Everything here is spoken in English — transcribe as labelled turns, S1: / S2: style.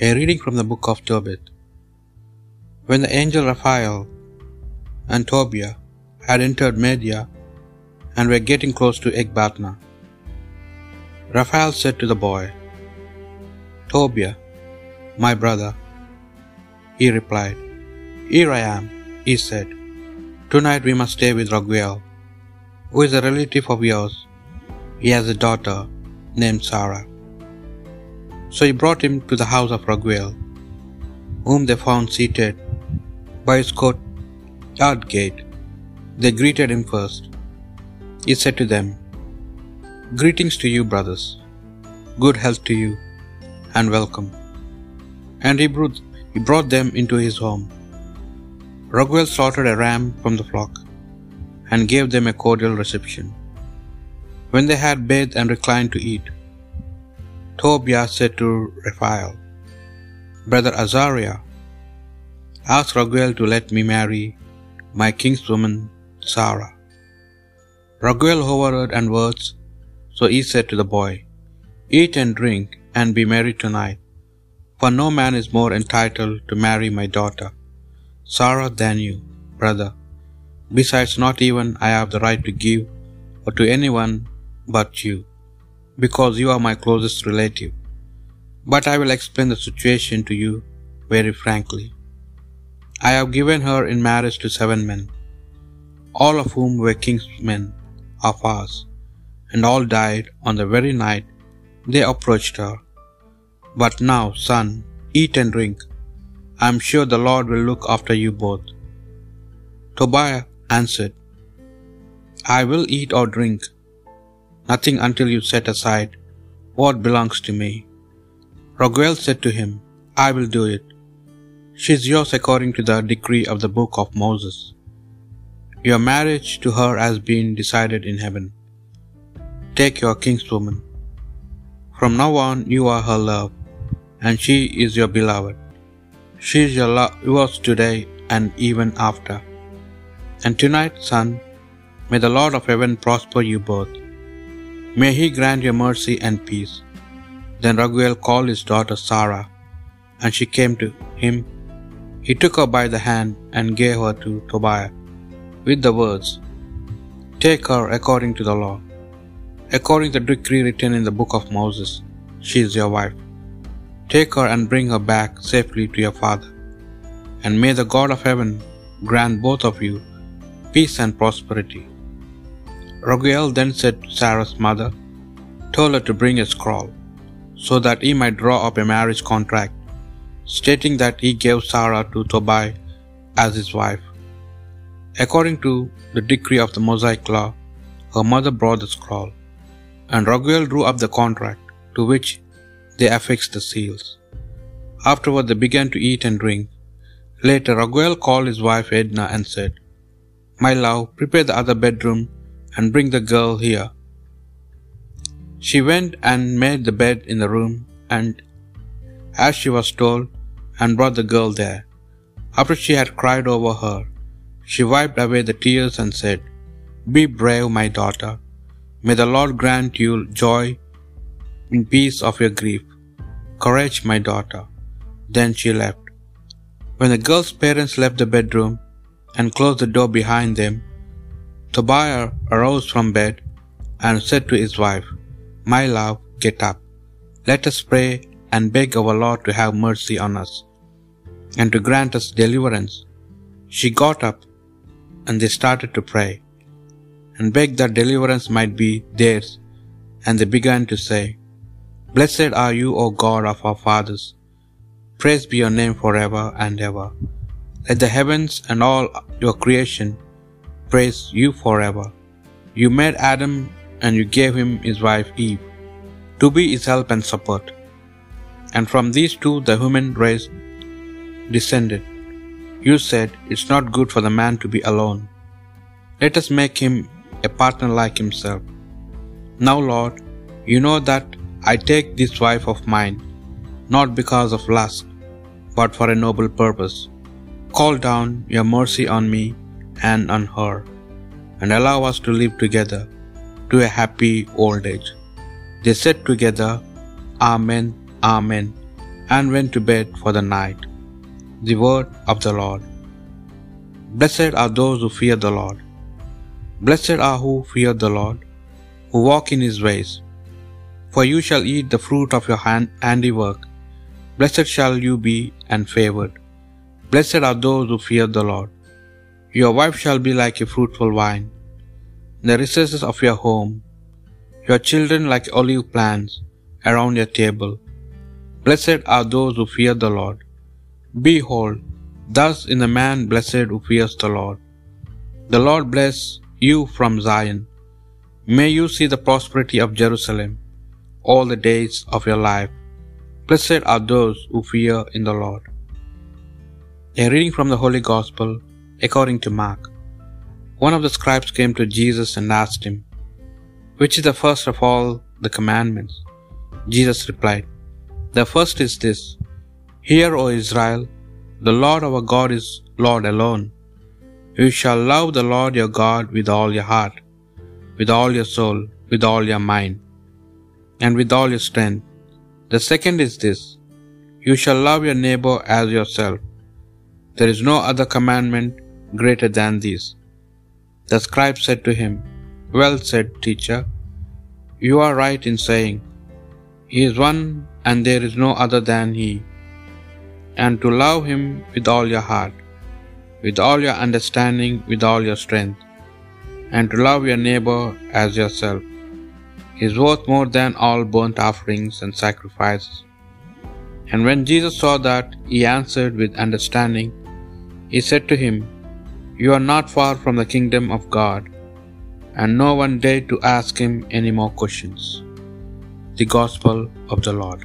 S1: A reading from the book of Tobit. When the angel Raphael and Tobiah had entered Media and were getting close to Ecbatana, Raphael said to the boy, Tobiah, my brother. He replied, Here I am, he said. Tonight we must stay with Raguel, who is a relative of yours. He has a daughter named Sarah. So he brought him to the house of Raguel, whom they found seated by his courtyard gate. They greeted him first. He said to them, Greetings to you, brothers. Good health to you, and welcome. And he brought, he brought them into his home. Raguel slaughtered a ram from the flock and gave them a cordial reception. When they had bathed and reclined to eat, Tobiah said to Raphael, Brother Azariah, ask Raguel to let me marry my kinswoman Sarah. Raguel overheard and words, so he said to the boy, Eat and drink and be merry tonight, for no man is more entitled to marry my daughter, Sarah, than you, brother. Besides, not even I have the right to give or to anyone but you, because you are my closest relative. But I will explain the situation to you very frankly. I have given her in marriage to seven men, all of whom were king's men of ours, and all died on the very night they approached her. But now, son, eat and drink. I am sure the Lord will look after you both. Tobiah answered, I will eat or drink nothing until you set aside what belongs to me. Raguel said to him, I will do it. She is yours according to the decree of the book of Moses. Your marriage to her has been decided in heaven. Take your kinswoman. From now on, you are her love, and she is your beloved. She is your lo- yours today and even after. And tonight, son, may the Lord of heaven prosper you both. May he grant you mercy and peace. Then Raguel called his daughter Sarah, and she came to him. He took her by the hand and gave her to Tobiah, with the words, Take her according to the law, according to the decree written in the book of Moses. She is your wife. Take her and bring her back safely to your father. And may the God of heaven grant both of you peace and prosperity. Raguel then said to Sarah's mother, told her to bring a scroll, so that he might draw up a marriage contract, stating that he gave Sarah to Tobiah as his wife. According to the decree of the Mosaic law, her mother brought the scroll, and Raguel drew up the contract, to which they affixed the seals. Afterward they began to eat and drink. Later Raguel called his wife Edna and said, My love, prepare the other bedroom and bring the girl here. She went and made the bed in the room, and as she was told, and brought the girl there. After she had cried over her, she wiped away the tears and said, Be brave, my daughter. May the Lord grant you joy in peace of your grief. Courage, my daughter. Then she left. When the girl's parents left the bedroom and closed the door behind them, Tobiah arose from bed and said to his wife, My love, get up. Let us pray and beg our Lord to have mercy on us and to grant us deliverance. She got up and they started to pray and beg that deliverance might be theirs. And they began to say, Blessed are you, O God of our fathers. Praised be your name forever and ever. Let the heavens and all your creation praise you forever. You made Adam and you gave him his wife Eve to be his help and support. And from these two the human race descended. You said, It's not good for the man to be alone. Let us make him a partner like himself. Now, Lord, you know that I take this wife of mine not because of lust, but for a noble purpose. Call down your mercy on me and on her, and allow us to live together to a happy old age. They said together, Amen, Amen, and went to bed for the night. The word of the Lord. Blessed are those who fear the Lord. Blessed are who fear the Lord, who walk in his ways. For you shall eat the fruit of your hand handiwork. Blessed shall you be and favored. Blessed are those who fear the Lord. Your wife shall be like a fruitful vine, in the recesses of your home, your children like olive plants around your table. Blessed are those who fear the Lord. Behold, thus in the man blessed who fears the Lord. The Lord bless you from Zion. May you see the prosperity of Jerusalem all the days of your life. Blessed are those who fear in the Lord. A reading from the Holy Gospel according to Mark. One of the scribes came to Jesus and asked him, Which is the first of all the commandments? Jesus replied, The first is this Hear, O Israel, the Lord our God is Lord alone. You shall love the Lord your God with all your heart, with all your soul, with all your mind, and with all your strength. The second is this You shall love your neighbor as yourself. There is no other commandment greater than these. The scribe said to him, Well said, teacher. You are right in saying, He is one and there is no other than He, and to love Him with all your heart, with all your understanding, with all your strength, and to love your neighbor as yourself is worth more than all burnt offerings and sacrifices. And when Jesus saw that he answered with understanding, he said to him, You are not far from the kingdom of God. And no one dared to ask him any more questions. The Gospel of the Lord.